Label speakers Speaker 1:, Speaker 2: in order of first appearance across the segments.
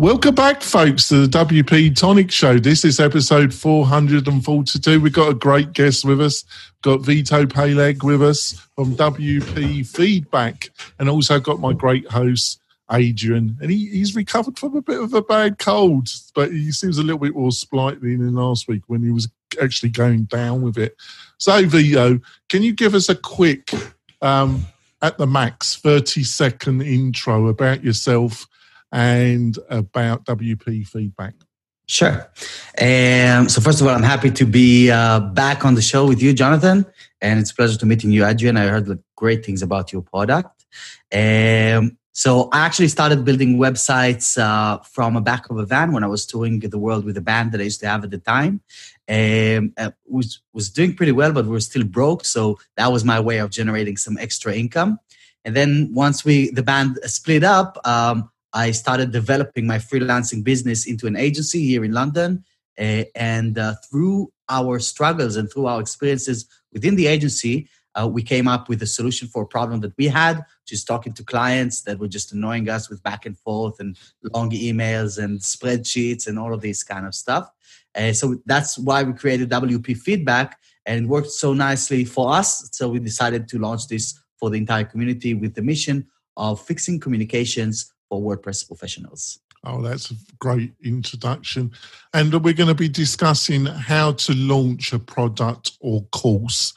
Speaker 1: Welcome back, folks, to the WP Tonic Show. This is episode 442. We've got a great guest with us. Got Vito Peleg with us from WP Feedback, and also got my great host, Adrian. And he, he's recovered from a bit of a bad cold, but he seems a little bit more sprightly than last week when he was actually going down with it. So, Vito, can you give us a quick, um, at the max, 30 second intro about yourself? And about WP feedback.
Speaker 2: Sure. Um, so first of all, I'm happy to be uh, back on the show with you, Jonathan, and it's a pleasure to meeting you, Adrian. I heard great things about your product. Um, so I actually started building websites uh, from a back of a van when I was touring the world with a band that I used to have at the time. Um, uh, was was doing pretty well, but we were still broke. So that was my way of generating some extra income. And then once we the band split up, um, I started developing my freelancing business into an agency here in London. Uh, and uh, through our struggles and through our experiences within the agency, uh, we came up with a solution for a problem that we had, which is talking to clients that were just annoying us with back and forth and long emails and spreadsheets and all of this kind of stuff. Uh, so that's why we created WP Feedback and it worked so nicely for us. So we decided to launch this for the entire community with the mission of fixing communications for WordPress professionals.
Speaker 1: Oh, that's a great introduction. And we're going to be discussing how to launch a product or course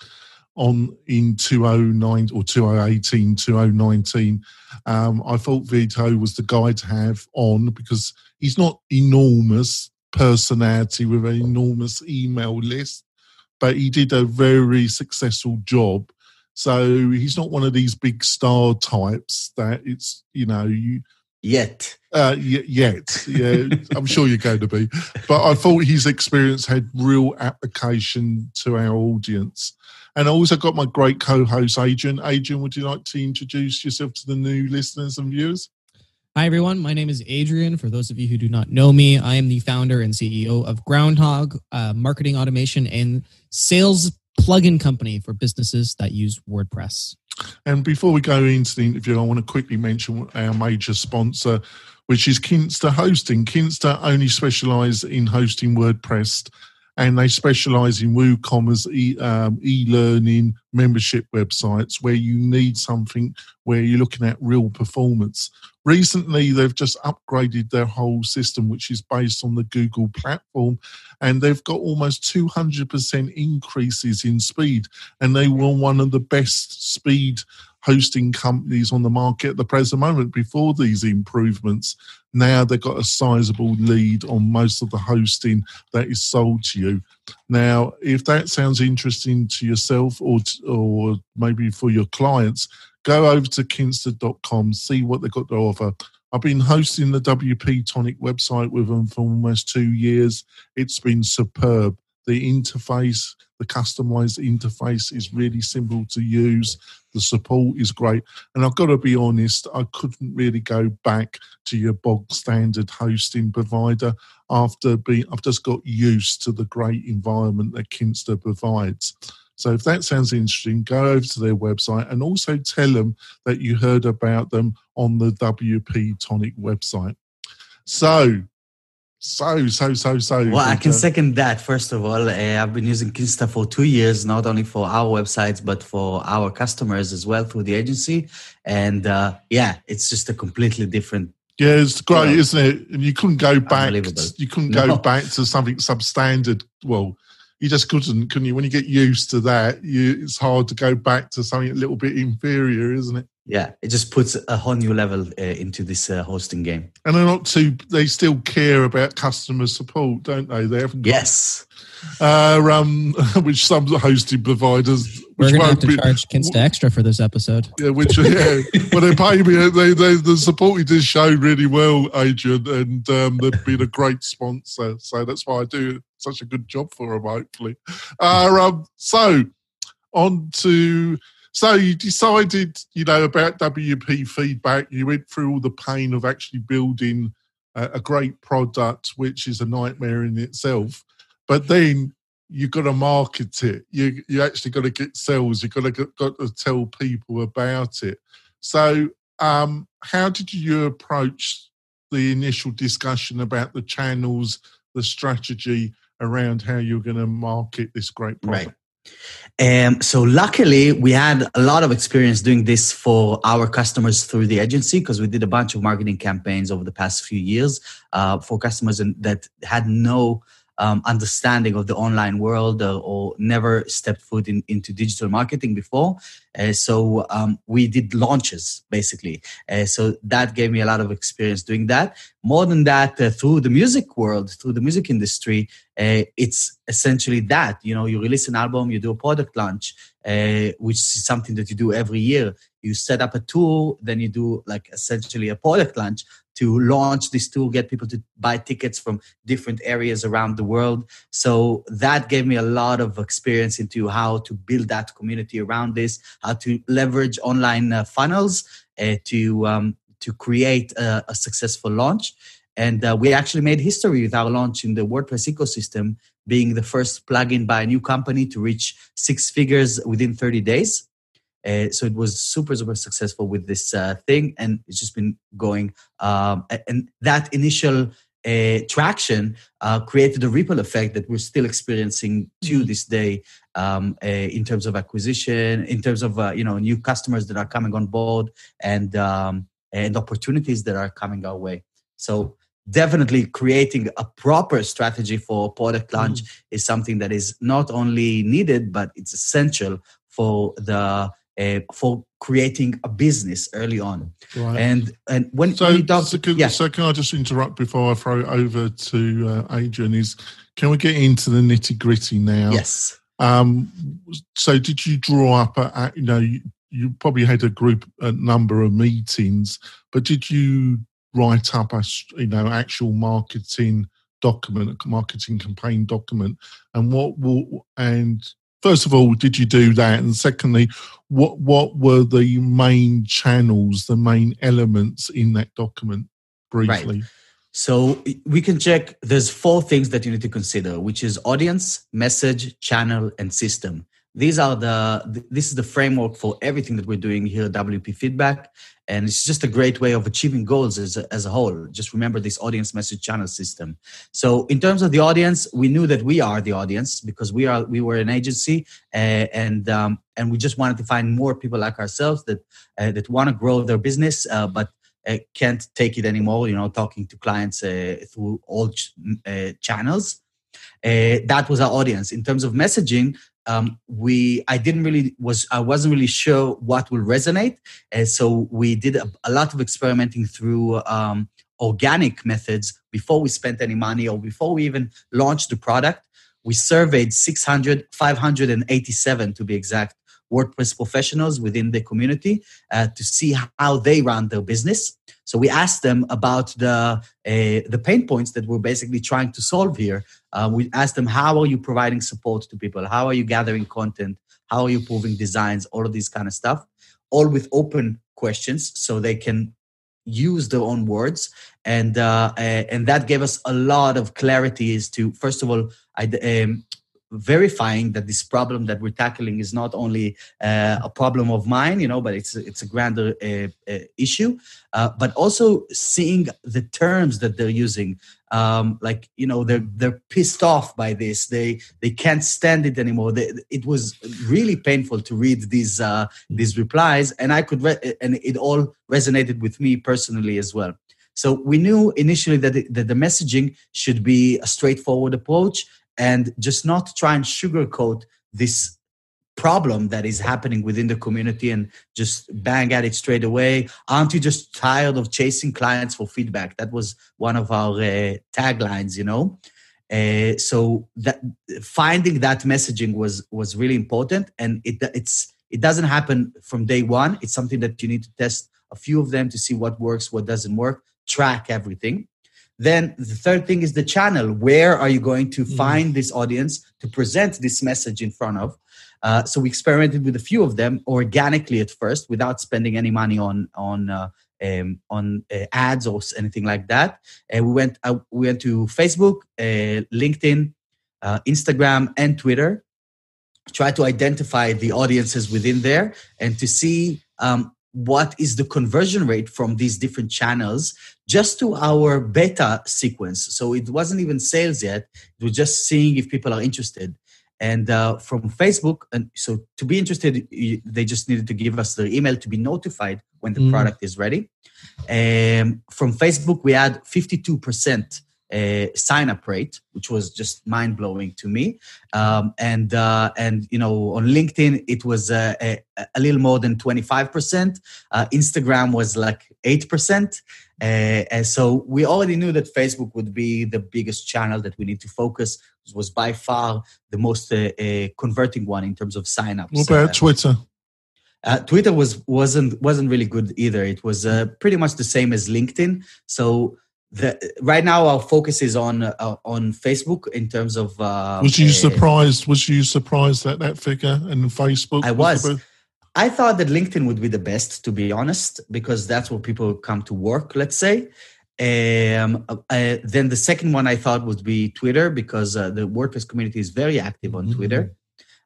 Speaker 1: on in 2009 or 2018, 2019. Um, I thought Vito was the guy to have on because he's not enormous personality with an enormous email list, but he did a very successful job. So he's not one of these big star types that it's, you know, you
Speaker 2: Yet.
Speaker 1: Uh, y- yet. Yeah, I'm sure you're going to be. But I thought his experience had real application to our audience. And I also got my great co host, Adrian. Adrian, would you like to introduce yourself to the new listeners and viewers?
Speaker 3: Hi, everyone. My name is Adrian. For those of you who do not know me, I am the founder and CEO of Groundhogg, marketing automation and sales plugin company for businesses that use WordPress.
Speaker 1: And before we go into the interview, I want to quickly mention our major sponsor, which is Kinsta Hosting. Kinsta only specialise in hosting WordPress and they specialize in WooCommerce e, um, e-learning membership websites where you need something where you're looking at real performance. Recently, they've just upgraded their whole system, which is based on the Google platform, and they've got almost 200% increases in speed. And they were one of the best speed hosting companies on the market at the present moment before these improvements. Now they've got a sizable lead on most of the hosting that is sold to you. Now, if that sounds interesting to yourself or, or maybe for your clients, go over to kinsta.com, see what they've got to offer. I've been hosting the WP Tonic website with them for almost two years. It's been superb. The interface, the customized interface is really simple to use. The support is great. And I've got to be honest, I couldn't really go back to your bog standard hosting provider after being, I've just got used to the great environment that Kinsta provides. So if that sounds interesting, go over to their website and also tell them that you heard about them on the WP Tonic website. So, so, so, so, so.
Speaker 2: Well, I can second that. First of all, uh, I've been using Kinsta for two years, not only for our websites, but for our customers as well through the agency. And uh, yeah, it's just a completely different
Speaker 1: yeah, it's great, isn't it? And you couldn't go back. You couldn't go no. back to something substandard. Well, you just couldn't, couldn't you? When you get used to that, you, it's hard to go back to something a little bit inferior, isn't it?
Speaker 2: Yeah, it just puts a whole new level uh, into this uh, hosting game.
Speaker 1: And they're not too. They still care about customer support, don't they? They haven't.
Speaker 2: Yes.
Speaker 1: Uh, um, which some hosting providers.
Speaker 3: Which We're going to have to be, charge Kinsta extra for this episode.
Speaker 1: Yeah, which yeah, well they pay me. They, they the support this show really well, Adrian, and um, they've been a great sponsor. So that's why I do such a good job for them. Hopefully, uh, um, so on to So you decided, you know, about WP feedback. You went through all the pain of actually building a, a great product, which is a nightmare in itself. But then you've got to market it. You you actually got to get sales. You've got to got to tell people about it. So, um, how did you approach the initial discussion about the channels, the strategy around how you're going to market this great product?
Speaker 2: Right. Um, so luckily, we had a lot of experience doing this for our customers through the agency because we did a bunch of marketing campaigns over the past few years uh, for customers that had no um, understanding of the online world uh, or never stepped foot in, into digital marketing before. Uh, so um, we did launches basically. Uh, so that gave me a lot of experience doing that. More than that, uh, through the music world, through the music industry, uh, it's essentially that. You know, you release an album, you do a product launch, uh, which is something that you do every year. You set up a tour, then you do like essentially a product launch to launch this tool, get people to buy tickets from different areas around the world. So that gave me a lot of experience into how to build that community around this, how to leverage online uh, funnels uh, to um, to create a, a, successful launch. And uh, we actually made history with our launch in the WordPress ecosystem, being the first plugin by a new company to reach six figures within 30 days. Uh, so it was super super successful with this uh, thing and it's just been going um, and that initial uh, traction uh, created a ripple effect that we're still experiencing to mm-hmm. this day um, uh, in terms of acquisition in terms of uh, you know new customers that are coming on board and um, and opportunities that are coming our way so definitely creating a proper strategy for product launch mm. is something that is not only needed but it's essential for the uh, for creating a business early on. Right. And and when,
Speaker 1: so,
Speaker 2: when talk,
Speaker 1: so can, yeah. so can I just interrupt before I throw it over to uh, Adrian? Is can we get into the nitty gritty now?
Speaker 2: Yes.
Speaker 1: Um, so did you draw up a, a you know you, you, probably had a group a number of meetings, but did you write up a you know actual marketing document, a marketing campaign document, and what will and first of all, did you do that? And secondly, what what were the main channels, the main elements in that document, briefly?
Speaker 2: Right. So we can check. There's four things that you need to consider, which is audience, message, channel, and system these are the this is the framework for everything that we're doing here wp feedback and it's just a great way of achieving goals as a, as a whole. Just remember this audience message channel system. So in terms of the audience we knew that we are the audience because we are we were an agency uh, and um, and we just wanted to find more people like ourselves that uh, that want to grow their business uh, but uh, can't take it anymore you know talking to clients uh, through all ch- uh, channels. That was our audience. In terms of messaging um, we I didn't really was I wasn't really sure what will resonate, and so we did a, a lot of experimenting through um, organic methods before we spent any money or before we even launched the product. We surveyed 600, 587 to be exact, WordPress professionals within the community uh, to see how they run their business. So we asked them about the uh, the pain points that we're basically trying to solve here. Uh, we asked them how are you providing support to people, how are you gathering content, how are you proving designs, all of these kind of stuff, all with open questions so they can use their own words and uh, and that gave us a lot of clarity as to first of all I, um, verifying that this problem that we're tackling is not only uh, a problem of mine, you know, but it's it's a grander uh, uh, issue. Uh, but also seeing the terms that they're using, um, like you know, they're they're pissed off by this. They they can't stand it anymore. They, it was really painful to read these uh, these replies, and I could re- and it all resonated with me personally as well. So we knew initially that that the messaging should be a straightforward approach and just not try and sugarcoat this problem that is happening within the community and just bang at it straight away. Aren't you just tired of chasing clients for feedback? That was one of our uh, taglines you know? Uh, so that finding that messaging was was really important and it it's it doesn't happen from day one. It's something that you need to test a few of them to see what works what doesn't work. Track everything then the third thing is the channel. Where are you going to mm-hmm. find this audience to present this message in front of? Uh, so we experimented with a few of them organically at first, without spending any money on on uh, um, on uh, ads or anything like that. And we went uh, we went to Facebook, uh, LinkedIn, uh, Instagram, and Twitter. Try to identify the audiences within there and to see um, what is the conversion rate from these different channels just to our beta sequence. So it wasn't even sales yet; it was just seeing if people are interested. And uh, from Facebook, and so to be interested, they just needed to give us their email to be notified when the mm. product is ready. Um, from Facebook, we had 52% uh, sign up rate, which was just mind blowing to me. Um, and uh, and you know on LinkedIn it was uh, a, a, little more than twenty five percent. Uh, Instagram was like eight percent. Uh, and so we already knew that Facebook would be the biggest channel that we need to focus. It was by far the most uh, converting one in terms of signups.
Speaker 1: What about Twitter?
Speaker 2: Uh, Twitter was wasn't wasn't really good either. It was uh, pretty much the same as LinkedIn. So the, right now our focus is on uh, on Facebook in terms of. Uh,
Speaker 1: was you surprised? Was you surprised at that figure and Facebook?
Speaker 2: I was. was I thought that LinkedIn would be the best, to be honest, because that's where people come to work. Let's say. Um, uh, then the second one I thought would be Twitter because uh, the WordPress community is very active on mm-hmm. Twitter.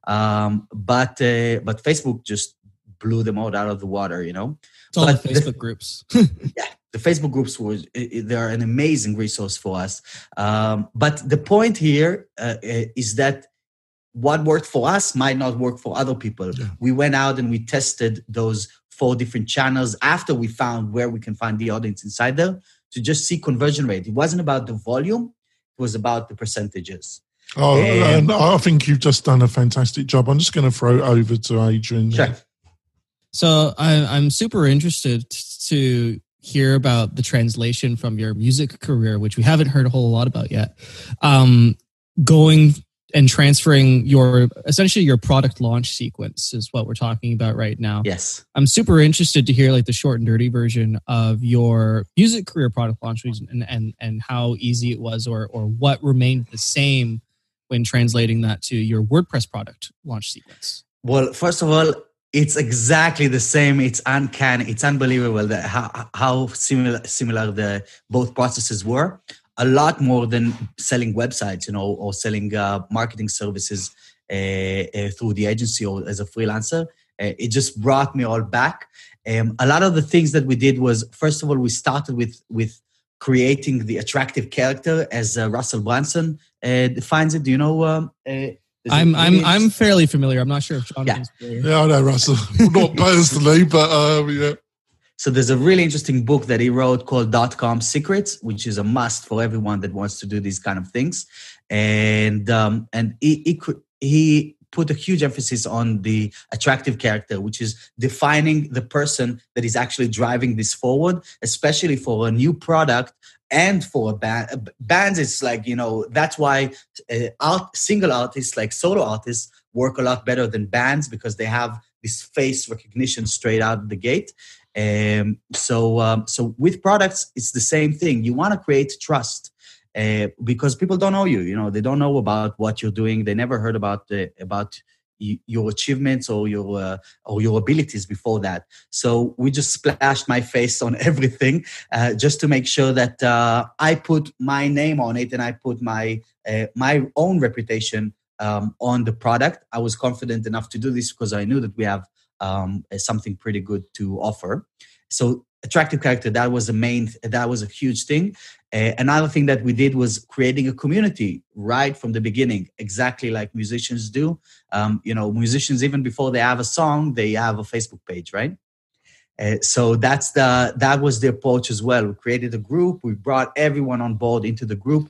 Speaker 2: Um, but but Facebook just blew them all out of the water, you know.
Speaker 3: It's all but the Facebook the, groups.
Speaker 2: yeah, the Facebook groups were they're an amazing resource for us. Um, but the point here uh, is that what worked for us might not work for other people. Yeah. We went out and we tested those four different channels after we found where we can find the audience inside there to just see conversion rate. It wasn't about the volume; it was about the percentages.
Speaker 1: Oh, and, I think you've just done a fantastic job. I'm just going to throw it over to Adrian.
Speaker 2: Sure.
Speaker 3: So I, I'm super interested to hear about the translation from your music career, which we haven't heard a whole lot about yet. Um, going and transferring your essentially your product launch sequence is what we're talking about right now.
Speaker 2: Yes.
Speaker 3: I'm super interested to hear like the short and dirty version of your music career product launch and and and how easy it was or or what remained the same when translating that to your WordPress product launch sequence.
Speaker 2: Well, first of all, it's exactly the same. It's uncanny. It's unbelievable that how, how similar similar the both processes were. A lot more than selling websites, you know, or selling uh, marketing services uh, uh, through the agency or as a freelancer. Uh, it just brought me all back. Um, a lot of the things that we did was, first of all, we started with with creating the attractive character as uh, Russell Brunson uh, defines it. Do you know? Um,
Speaker 3: I'm I'm I'm fairly familiar. I'm not sure if John
Speaker 1: yeah. Yeah, I know Russell. not personally, but um, yeah.
Speaker 2: So there's a really interesting book that he wrote called Dot Com Secrets, which is a must for everyone that wants to do these kind of things. And um, and he, he he put a huge emphasis on the attractive character, which is defining the person that is actually driving this forward, especially for a new product and for band uh, bands it's like you know that's why uh, art, single artists like solo artists work a lot better than bands because they have this face recognition straight out of the gate. Um, so um, so with products it's the same thing. You want to create trust uh, because people don't know you you know they don't know about what you're doing. They never heard about the about your achievements or your uh, or your abilities before that. So we just splashed my face on everything uh, just to make sure that uh, I put my name on it and I put my uh, my own reputation um, on the product. I was confident enough to do this because I knew that we have um, something pretty good to offer. So attractive character that was the main that was a huge thing uh, another thing that we did was creating a community right from the beginning, exactly like musicians do. Um, you know, musicians even before they have a song, they have a Facebook page, right? Uh, so that's the that was the approach as well. We created a group. We brought everyone on board into the group.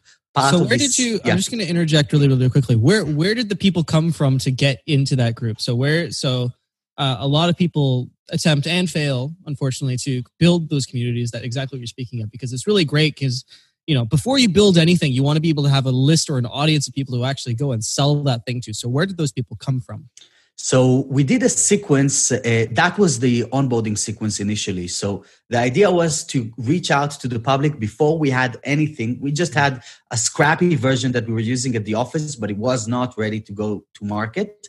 Speaker 3: So where this, did you? Yeah. I'm just going to interject really, really quickly. Where where did the people come from to get into that group? So where so uh, a lot of people attempt and fail, unfortunately, to build those communities that exactly what you're speaking of, because it's really great because you know before you build anything you want to be able to have a list or an audience of people who actually go and sell that thing to. So where did those people come from
Speaker 2: So we did a sequence. Uh, that was the onboarding sequence initially. So the idea was to reach out to the public before we had anything. We just had a scrappy version that we were using at the office, but it was not ready to go to market.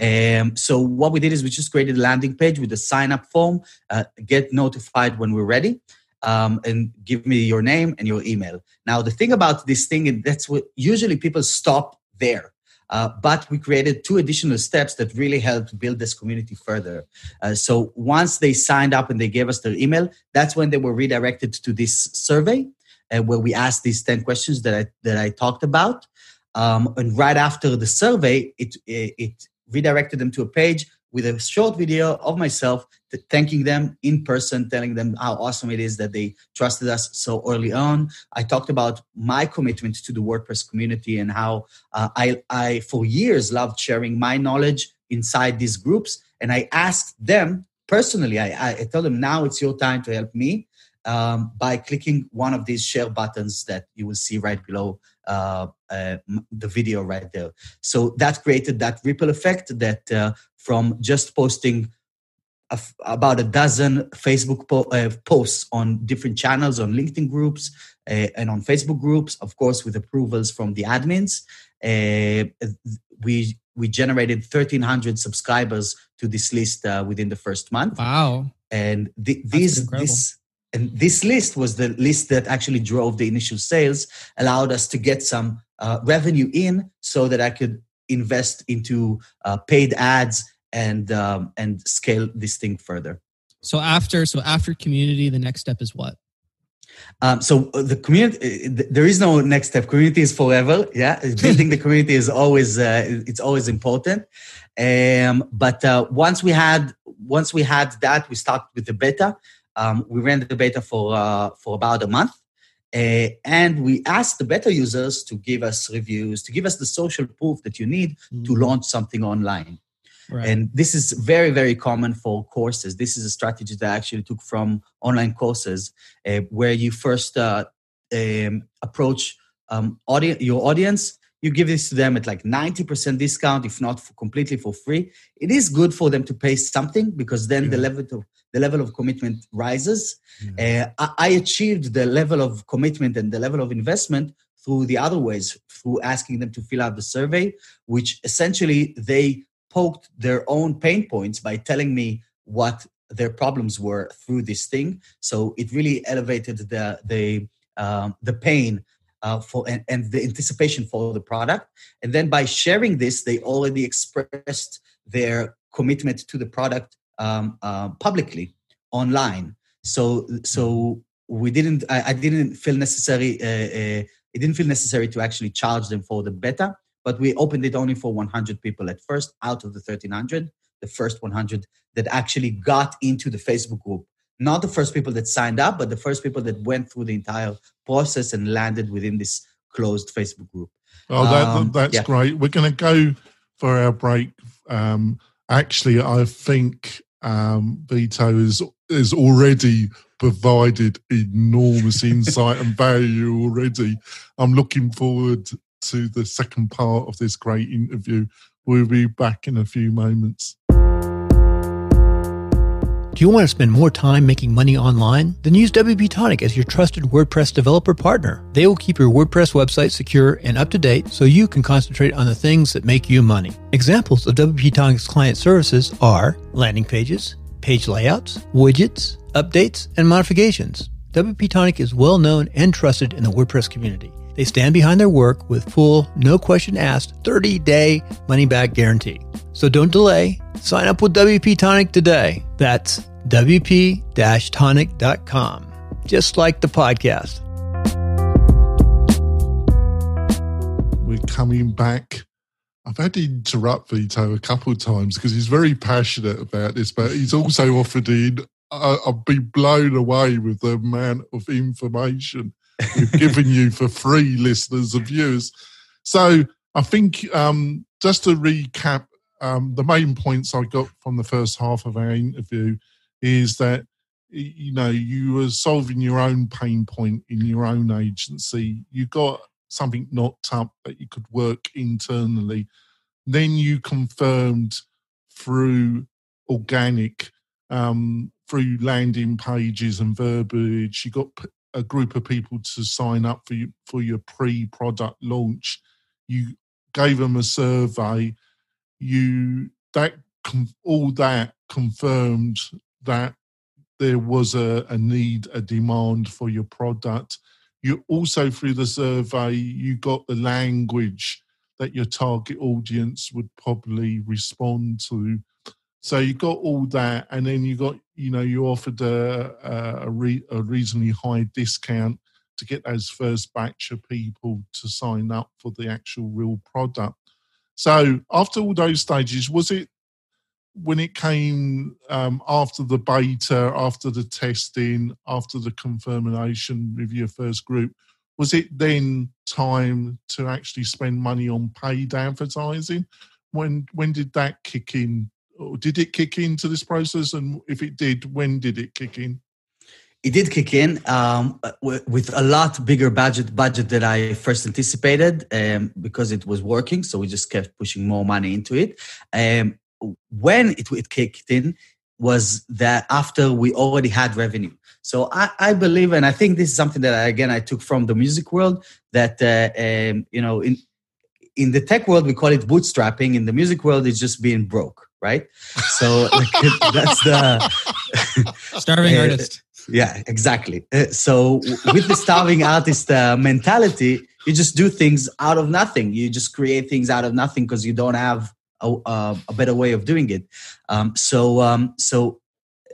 Speaker 2: Um, so what we did is we just created a landing page with a sign up form. Uh, get notified when we're ready. Um, and give me your name and your email. Now, the thing about this thing, and that's what usually people stop there uh, but we created two additional steps that really helped build this community further. Uh, so once they signed up and they gave us their email, that's when they were redirected to this survey uh, where we asked these 10 questions that I, that I talked about. Um, and right after the survey, it, it redirected them to a page with a short video of myself thanking them in person, telling them how awesome it is that they trusted us so early on. I talked about my commitment to the WordPress community and how uh, I, I, for years, loved sharing my knowledge inside these groups. And I asked them personally, I, I told them, now it's your time to help me um, by clicking one of these share buttons that you will see right below uh, uh, the video right there. So that created that ripple effect that uh, from just posting about a dozen Facebook po- uh, posts on different channels, on LinkedIn groups, uh, and on Facebook groups, of course, with approvals from the admins. Uh, we we generated 1,300 subscribers to this list uh, within the first month.
Speaker 3: Wow!
Speaker 2: And the, these this and this list was the list that actually drove the initial sales, allowed us to get some uh, revenue in, so that I could invest into uh, paid ads and um, and scale this thing further.
Speaker 3: So after so after community, the next step is what?
Speaker 2: Um, so uh, the community, uh, there is no next step. Community is forever. Yeah, building the community is always uh, it's always important. Um, but uh, once we had once we had that, we started with the beta. Um, we ran the beta for uh, for about a month, uh, and we asked the beta users to give us reviews, to give us the social proof that you need mm-hmm. to launch something online. Right. And this is very, very common for courses. This is a strategy that I actually took from online courses, uh, where you first uh, um, approach um, audience, your audience. You give this to them at like 90% discount, if not for completely for free. It is good for them to pay something because then yeah. the level of the level of commitment rises. Yeah. Uh, I, I achieved the level of commitment and the level of investment through the other ways, through asking them to fill out the survey, which essentially they poked their own pain points by telling me what their problems were through this thing. So it really elevated the the um, the pain uh, for and, and, the anticipation for the product. And then by sharing this, they already expressed their commitment to the product um, uh, publicly online. So so we didn't. I, I didn't feel necessary. Uh, uh it didn't feel necessary to actually charge them for the beta but we opened it only for 100 people at first out of the 1300 the first 100 that actually got into the facebook group not the first people that signed up but the first people that went through the entire process and landed within this closed facebook group
Speaker 1: oh that, um, that's yeah. great we're going to go for our break um, actually i think um, Vito is is already provided enormous insight and value already. I'm looking forward to the second part of this great interview. We'll be back in a few moments.
Speaker 4: Do you want to spend more time making money online? Then use WP Tonic as your trusted WordPress developer partner. They will keep your WordPress website secure and up to date so you can concentrate on the things that make you money. Examples of WP Tonic's client services are landing pages, page layouts, widgets, updates, and modifications. WP Tonic is well known and trusted in the WordPress community. They stand behind their work with full, no question asked, 30 day money back guarantee. So don't delay. Sign up with WP Tonic today. That's WP tonic.com, just like the podcast.
Speaker 1: We're coming back. I've had to interrupt Vito a couple of times because he's very passionate about this, but he's also offered in. I've been blown away with the amount of information we've given you for free, listeners and viewers. So I think um, just to recap, um, the main points I got from the first half of our interview is that you know you were solving your own pain point in your own agency. You got something knocked up that you could work internally. Then you confirmed through organic, um, through landing pages and verbiage. You got a group of people to sign up for you for your pre-product launch. You gave them a survey. You that all that confirmed that there was a, a need, a demand for your product. You also through the survey, you got the language that your target audience would probably respond to. So you got all that, and then you got you know you offered a a, re, a reasonably high discount to get those first batch of people to sign up for the actual real product. So after all those stages, was it when it came um, after the beta, after the testing, after the confirmation with your first group, was it then time to actually spend money on paid advertising? When when did that kick in? Or did it kick into this process? And if it did, when did it kick in?
Speaker 2: It did kick in um, with a lot bigger budget budget that I first anticipated um, because it was working. So we just kept pushing more money into it. Um, when it, it kicked in was that after we already had revenue. So I, I, believe, and I think this is something that again I took from the music world. That uh, um, you know, in in the tech world we call it bootstrapping. In the music world, it's just being broke, right? So like, that's the
Speaker 3: starving uh, artist.
Speaker 2: Yeah, exactly. Uh, so with the starving artist uh, mentality, you just do things out of nothing. You just create things out of nothing because you don't have a, a, better way of doing it. Um, so um, so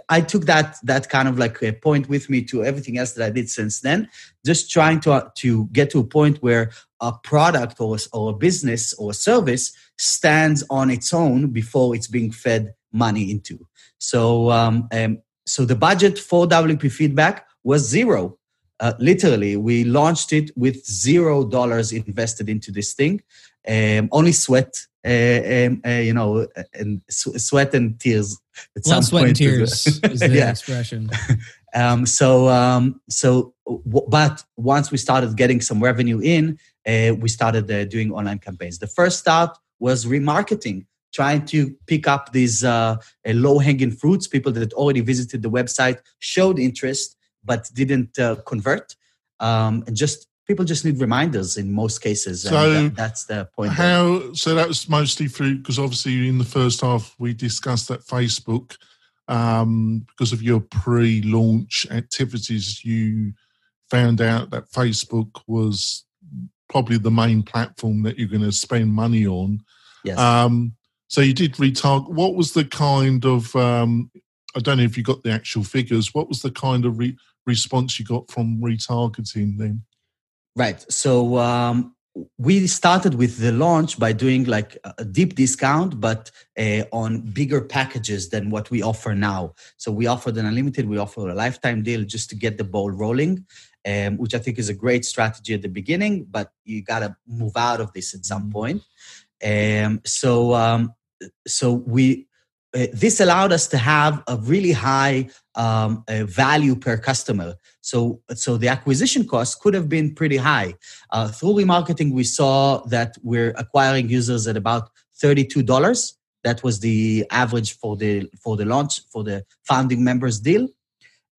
Speaker 2: I took that that kind of like a point with me to everything else that I did since then. Just trying to uh, to get to a point where a product or or a business or a service stands on its own before it's being fed money into. So um, um so the budget for WP feedback was zero. Uh, literally, we launched it with zero dollars invested into this thing, um, only sweat uh, um, uh, you know, and sweat and tears.
Speaker 3: At Blood, sweat, and tears is the yeah. expression.
Speaker 2: um, so, um, so, w- but once we started getting some revenue in, uh, we started uh, doing online campaigns. The first start was remarketing, trying to pick up these uh, uh, low-hanging fruits. People that already visited the website showed interest but didn't convert, um, and just people just need reminders in most cases. So that, that's the point.
Speaker 1: How? There. So that was mostly through because obviously in the first half we discussed that Facebook um, because of your pre-launch activities. You found out that Facebook was probably the main platform that you're going to spend money on.
Speaker 2: Yes.
Speaker 1: Um, so you did retarget. What was the kind of? Um, I don't know if you got the actual figures. What was the kind of re- response you got from retargeting then?
Speaker 2: Right. So um, we started with the launch by doing like a deep discount, but uh, on bigger packages than what we offer now. So we offered an unlimited, we offer a lifetime deal just to get the ball rolling, um, which I think is a great strategy at the beginning, but you got to move out of this at some mm-hmm. point. Um, so, um, so we uh, this allowed us to have a really high um, value per customer. So, so the acquisition cost could have been pretty high. Uh, through remarketing, we saw that we're acquiring users at about thirty-two dollars. That was the average for the for the launch for the founding members deal.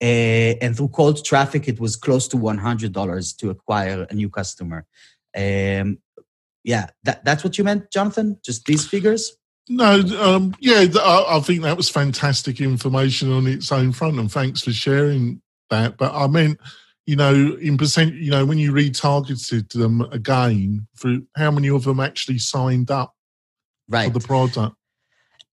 Speaker 2: Uh, and through cold traffic, it was close to one hundred dollars to acquire a new customer. Um, yeah, that, that's what you meant, Jonathan. Just these figures.
Speaker 1: No, um, yeah, I, I, think that was fantastic information on its own front, and thanks for sharing that. But I meant, you know, in percent, you know, when you retargeted them again, for how many of them actually signed up
Speaker 2: right.
Speaker 1: for the product?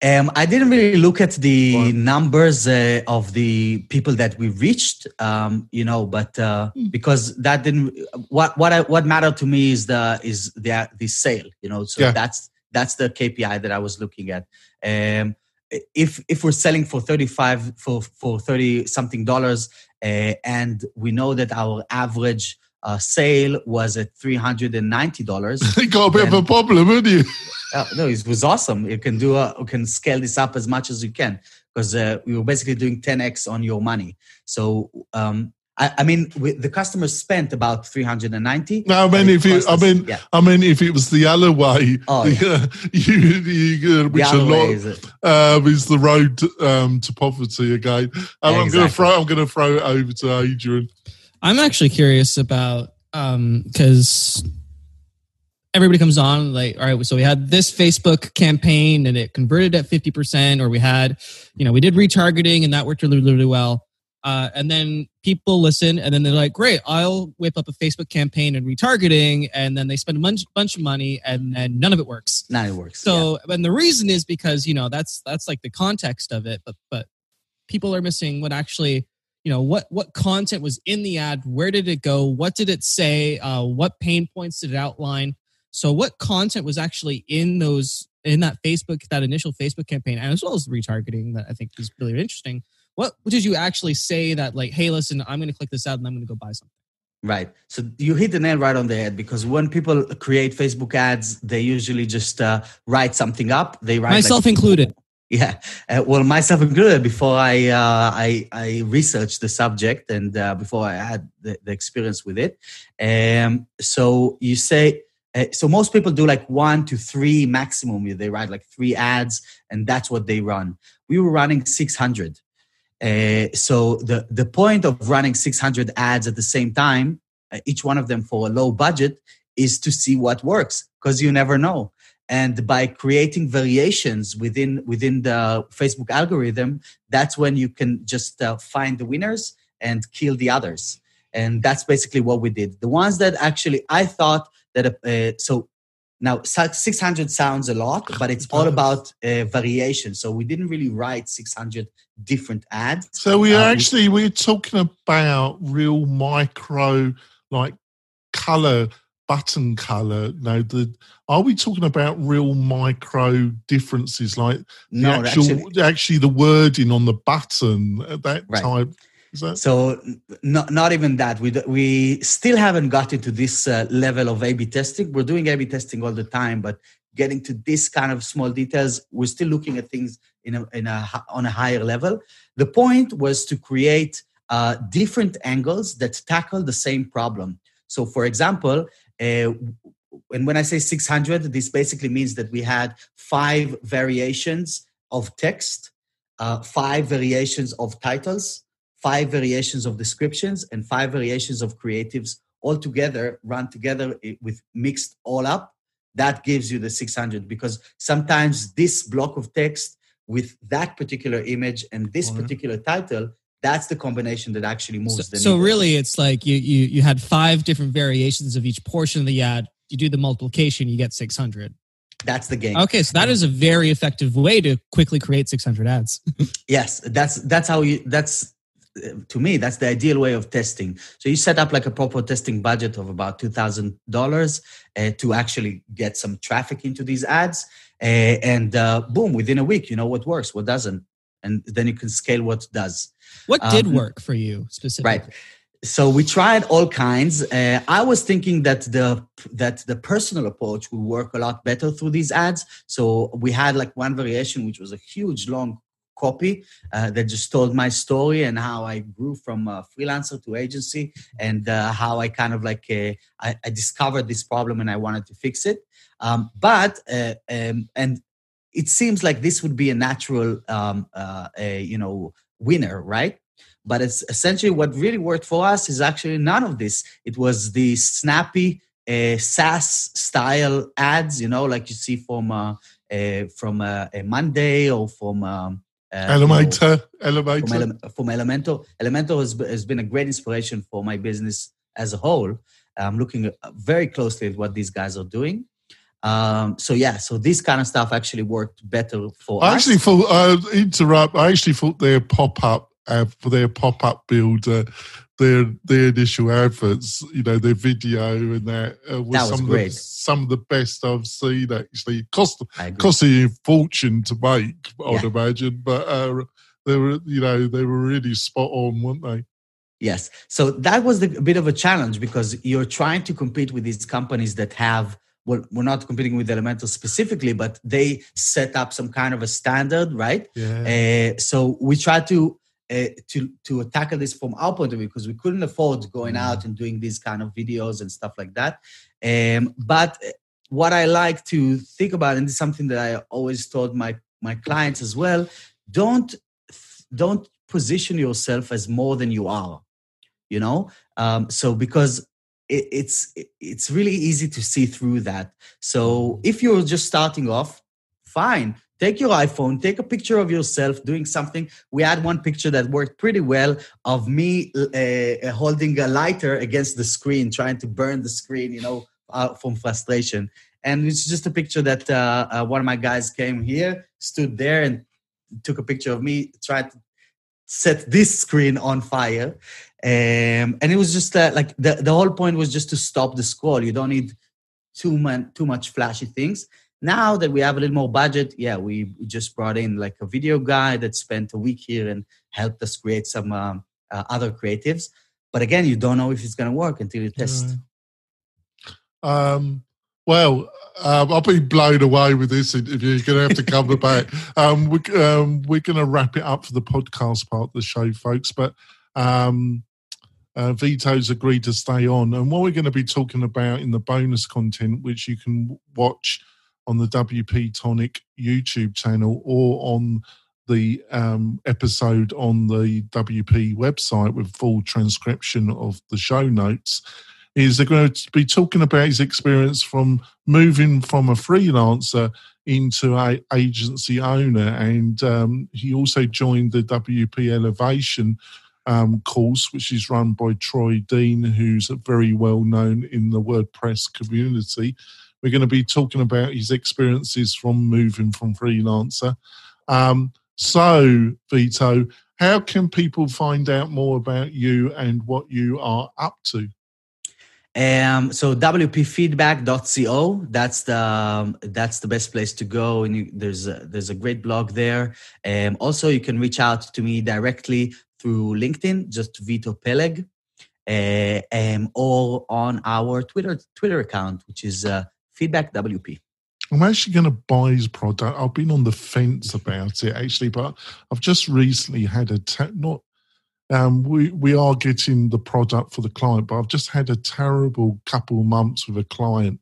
Speaker 2: Um, I didn't really look at the what? numbers uh, of the people that we reached, um, you know, but uh, mm. because that didn't. What what I, what mattered to me is the is the the sale, you know. So yeah. that's that's the KPI that I was looking at. Um, if if we're selling for 35 for for 30 something dollars uh, and we know that our average uh, sale was at $390
Speaker 1: you got a bit of a problem haven't you?
Speaker 2: Uh, no it was awesome. You can do a, you can scale this up as much as you can because uh, we were basically doing 10x on your money. So um, I, I mean, we, the customer spent about 390.
Speaker 1: No, I mean, if it,
Speaker 2: cost
Speaker 1: I mean,
Speaker 2: yeah,
Speaker 1: I mean, if it was the other way,
Speaker 2: Oh, yeah.
Speaker 1: you, you,
Speaker 2: the
Speaker 1: which a lot
Speaker 2: way is it.
Speaker 1: um, is the road um, to poverty again. Um, I'm going to throw. I'm going to throw it over to Adrian.
Speaker 3: I'm actually curious about um because everybody comes on like all right so we had this facebook campaign and it converted at 50% or we had you know we did retargeting and that worked really really well uh, and then people listen and then they're like great i'll whip up a facebook campaign and retargeting and then they spend a bunch, bunch of money and then none of it works
Speaker 2: Now it works. yeah.
Speaker 3: so, and the reason is because you know that's that's like the context of it, but but people are missing what actually you know what what content was in the ad, where did it go, what did it say, uh, what pain points did it outline. So, what content was actually in those in that Facebook that initial Facebook campaign, and as well as retargeting that I think is really interesting. What did you actually say that like, hey, listen, I'm going to click this out and I'm going to go buy something.
Speaker 2: Right. So you hit the nail right on the head because when people create Facebook ads, they usually just uh, write something up. They write like-
Speaker 3: Myself included.
Speaker 2: Yeah, uh, well, myself included. Before I uh, I, I researched the subject and uh, before I had the, the experience with it, um, so you say uh, so most people do like one to three maximum. They write like three ads, and that's what they run. We were running six hundred. Uh, so the the point of running six hundred ads at the same time, uh, each one of them for a low budget, is to see what works because you never know. And by creating variations within within the facebook algorithm that's when you can just uh, find the winners and kill the others. And that's basically what we did. The ones that actually i thought that uh, so now 600 sounds a lot but it's all about uh, variation so we didn't really write 600 different ads
Speaker 1: So we
Speaker 2: Uh,
Speaker 1: are
Speaker 2: we-
Speaker 1: actually we're talking about real micro, like color button color. No, the are we talking about real micro differences, like the
Speaker 2: no
Speaker 1: actual
Speaker 2: actually
Speaker 1: actually the wording on the button at that
Speaker 2: Right.
Speaker 1: type?
Speaker 2: So not not even that. We we still haven't gotten to this uh, level of A/B testing. We're doing A/B testing all the time, but getting to this kind of small details, we're still looking at things in a, in a on a higher level. The point was to create uh, different angles that tackle the same problem. So, for example, uh, and when I say 600, this basically means that we had five variations of text, uh, five variations of titles, five variations of descriptions, and five variations of creatives all together, run together eh, with mixed all up. That gives you the 600 because sometimes this block of text with that particular image and this
Speaker 1: yeah.
Speaker 2: particular title, that's the combination that actually moves
Speaker 3: So,
Speaker 2: the
Speaker 3: so
Speaker 2: needle.
Speaker 3: really, it's like you you you had five different variations of each portion of the ad. You do the multiplication, you get six hundred.
Speaker 2: that's the game.
Speaker 3: Okay, so that is a very effective way to quickly create six hundred ads.
Speaker 2: Yes, that's that's how you. That's to me that's the ideal way of testing. So you set up like a proper testing budget of about two thousand dollars uh, to actually get some traffic into these ads, uh, and uh, boom, within a week, you know what works, what doesn't, and then you can scale what does.
Speaker 3: What did
Speaker 2: Um,
Speaker 3: work for you specifically?
Speaker 2: Right. So we tried all kinds. Uh, I was thinking that the that the personal approach would work a lot better through these ads. So we had like one variation, which was a huge long copy uh, that just told my story and how I grew from a freelancer to agency and uh, how I kind of like uh, I, I discovered this problem and I wanted to fix it. Um, but uh, um, and it seems like this would be a natural um, a, you know winner, right? But it's essentially what really worked for us is actually none of this. It was the snappy uh, SaaS style ads, you know, like you see from uh, uh, from uh, a Monday or from um, uh, you know, from,
Speaker 1: Elementor.
Speaker 2: Ele- from has, has been a great inspiration for my business as a whole. I'm looking very closely at what these guys are doing. Um, so yeah, so this kind of stuff actually worked better for
Speaker 1: I
Speaker 2: us.
Speaker 1: actually thought uh, interrupt. I actually thought their pop uh, for their pop up build, uh, their their initial adverts, you know, their video and that uh, was,
Speaker 2: That was
Speaker 1: some of the, some of the best I've seen. Actually, It cost cost a fortune to make, I'd
Speaker 2: Yeah.
Speaker 1: imagine, but uh, they were you know they were really spot on, weren't they?
Speaker 2: Yes. So that was the, a bit of a challenge because you're trying to compete with these companies that have, well, we're not competing with Elementor specifically, but they set up some kind of a standard, right?
Speaker 1: Yeah.
Speaker 2: Uh, so we try to uh, to to tackle this from our point of view because we couldn't afford going
Speaker 1: Mm.
Speaker 2: out and doing these kind of videos and stuff like that. Um, but what I like to think about, and this is something that I always told my my clients as well, don't don't position yourself as more than you are. You know, um, so because it, it's it's really easy to see through that. So if you're just starting off, fine. Take your iPhone, take a picture of yourself doing something. We had one picture that worked pretty well of me uh, holding a lighter against the screen, trying to burn the screen, you know, uh, from frustration. And it's just a picture that uh, uh, one of my guys came here, stood there, and took a picture of me, tried to set this screen on fire. Um, and it was just uh, like the, the whole point was just to stop the scroll. You don't need too, man, too much flashy things. Now that we have a little more budget, yeah, we just brought in like a video guy that spent a week here and helped us create some um, uh, other creatives. But again, you don't know if it's going to work until you test.
Speaker 1: Um, well, um, I'll be blown away with this If You're going to have to come back. Um, we, um, we're going to wrap it up for the podcast part of the show, folks. But um, uh, Vito's agreed to stay on. And what we're going to be talking about in the bonus content, which you can watch on the WP Tonic YouTube channel or on the um, episode on the WP website with full transcription of the show notes is they're going to be talking about his experience from moving from a freelancer into a agency owner. And um, he also joined the WP Elevation um, course which is run by Troy Dean who's very well known in the WordPress community we're going to be talking about his experiences from moving from freelancer um, so Vito how can people find out more about you and what you are up to
Speaker 2: Um, so wpfeedback.co. That's the um, that's the best place to go, and you, there's a, there's a great blog there. Um, also, you can reach out to me directly through LinkedIn, just Vito Peleg, uh, um, or on our Twitter Twitter account, which is uh, Feedback WP.
Speaker 1: I'm actually going to buy his product. I've been on the fence about it actually, but I've just recently had a te- not. Um, we we are getting the product for the client, but I've just had a terrible couple of months with a client,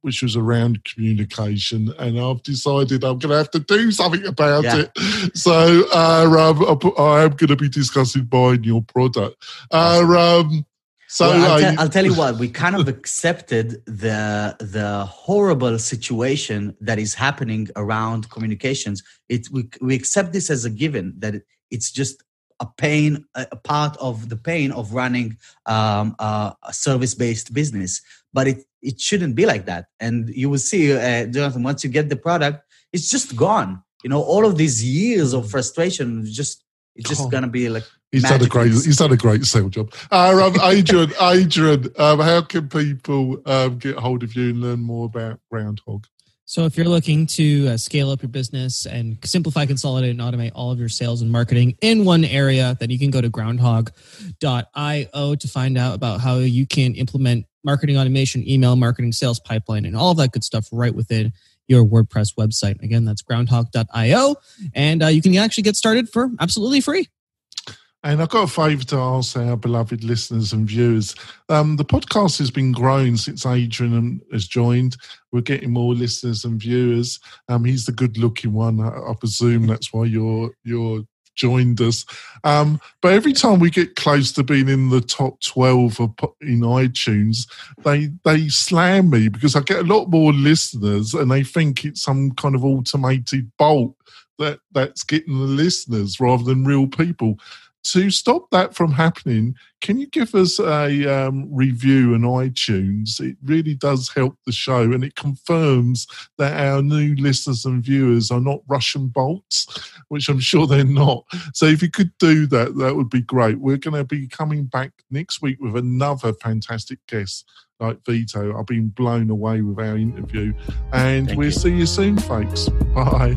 Speaker 1: which was around communication, and I've decided I'm going to have to do something about
Speaker 2: Yeah.
Speaker 1: it. So uh, um, I am going to be discussing buying your product. Uh, um, so
Speaker 2: Well, I'll, tell- I'll tell you what, we kind of accepted the the horrible situation that is happening around communications. It we we accept this as a given that it's just a pain, a part of the pain of running um, a service based business. But it it shouldn't be like that. And you will see, uh, Jonathan, once you get the product, it's just gone. You know, all of these years of frustration, just it's just
Speaker 1: Oh.
Speaker 2: gonna be like
Speaker 1: He's done a great. He's done a great sale job. Uh, um, Adrian, Adrian, um, how can people um, get hold of you and learn more about Groundhogg?
Speaker 3: So, if you're looking to uh, scale up your business and simplify, consolidate, and automate all of your sales and marketing in one area, then you can go to groundhogg.io to find out about how you can implement marketing automation, email marketing, sales pipeline, and all of that good stuff right within your WordPress website. Again, that's groundhogg.io. And uh, you can actually get started for absolutely free.
Speaker 1: And I've got a favour to ask our beloved listeners and viewers. Um, the podcast has been growing since Adrian has joined. We're getting more listeners and viewers. Um, he's the good-looking one. I, presume that's why you're you're joined us. Um, but every time we get close to being in the top twelve in iTunes, they they slam me because I get a lot more listeners, and they think it's some kind of automated bolt that that's getting the listeners rather than real people to stop that from happening, can you give us a um, review on iTunes? It really does help the show and it confirms that our new listeners and viewers are not Russian bolts, which I'm sure they're not. So if you could do that, that would be great. We're going to be coming back next week with another fantastic guest like Vito. I've been blown away with our interview and
Speaker 2: Thank
Speaker 1: we'll
Speaker 2: you.
Speaker 1: see you soon, folks. Bye.